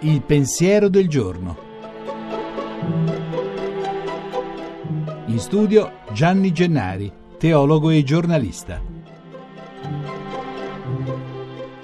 Il pensiero del giorno. In studio Gianni Gennari, teologo e giornalista.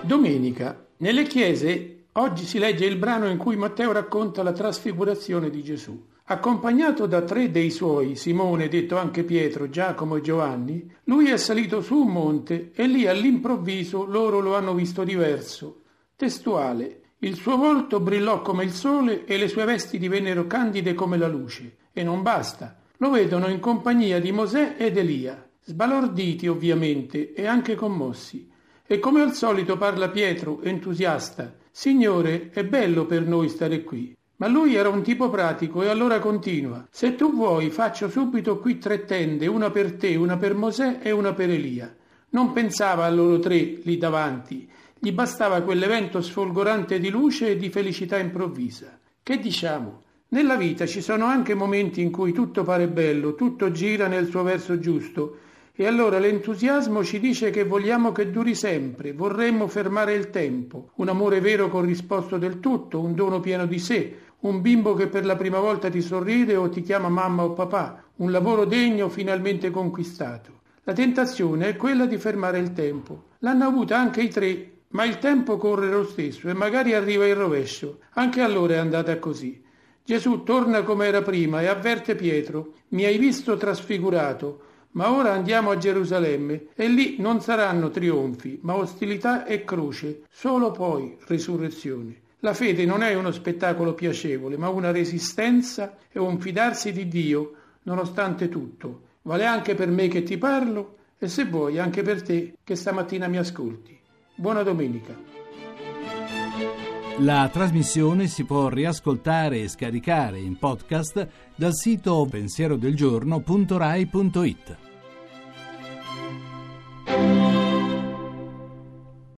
Domenica. Nelle chiese oggi si legge il brano in cui Matteo racconta la trasfigurazione di Gesù. Accompagnato da tre dei suoi, Simone, detto anche Pietro, Giacomo e Giovanni, lui è salito su un monte e lì all'improvviso loro lo hanno visto diverso. Testuale. Il suo volto brillò come il sole e le sue vesti divennero candide come la luce. E non basta. Lo vedono in compagnia di Mosè ed Elia, sbalorditi ovviamente e anche commossi. E come al solito parla Pietro, entusiasta. Signore, è bello per noi stare qui. Ma lui era un tipo pratico e allora continua. Se tu vuoi, faccio subito qui tre tende, una per te, una per Mosè e una per Elia. Non pensava a loro tre lì davanti, gli bastava quell'evento sfolgorante di luce e di felicità improvvisa. Che diciamo? Nella vita ci sono anche momenti in cui tutto pare bello, tutto gira nel suo verso giusto, e allora l'entusiasmo ci dice che vogliamo che duri sempre, vorremmo fermare il tempo, un amore vero corrisposto del tutto, un dono pieno di sé, un bimbo che per la prima volta ti sorride o ti chiama mamma o papà, un lavoro degno finalmente conquistato. La tentazione è quella di fermare il tempo. L'hanno avuta anche i tre ma il tempo corre lo stesso e magari arriva il rovescio. Anche allora è andata così. Gesù torna come era prima e avverte Pietro, mi hai visto trasfigurato, ma ora andiamo a Gerusalemme e lì non saranno trionfi, ma ostilità e croce, solo poi risurrezione. La fede non è uno spettacolo piacevole, ma una resistenza e un fidarsi di Dio, nonostante tutto. Vale anche per me che ti parlo e se vuoi anche per te che stamattina mi ascolti. Buona domenica. La trasmissione si può riascoltare e scaricare in podcast dal sito pensierodelgiorno.rai.it.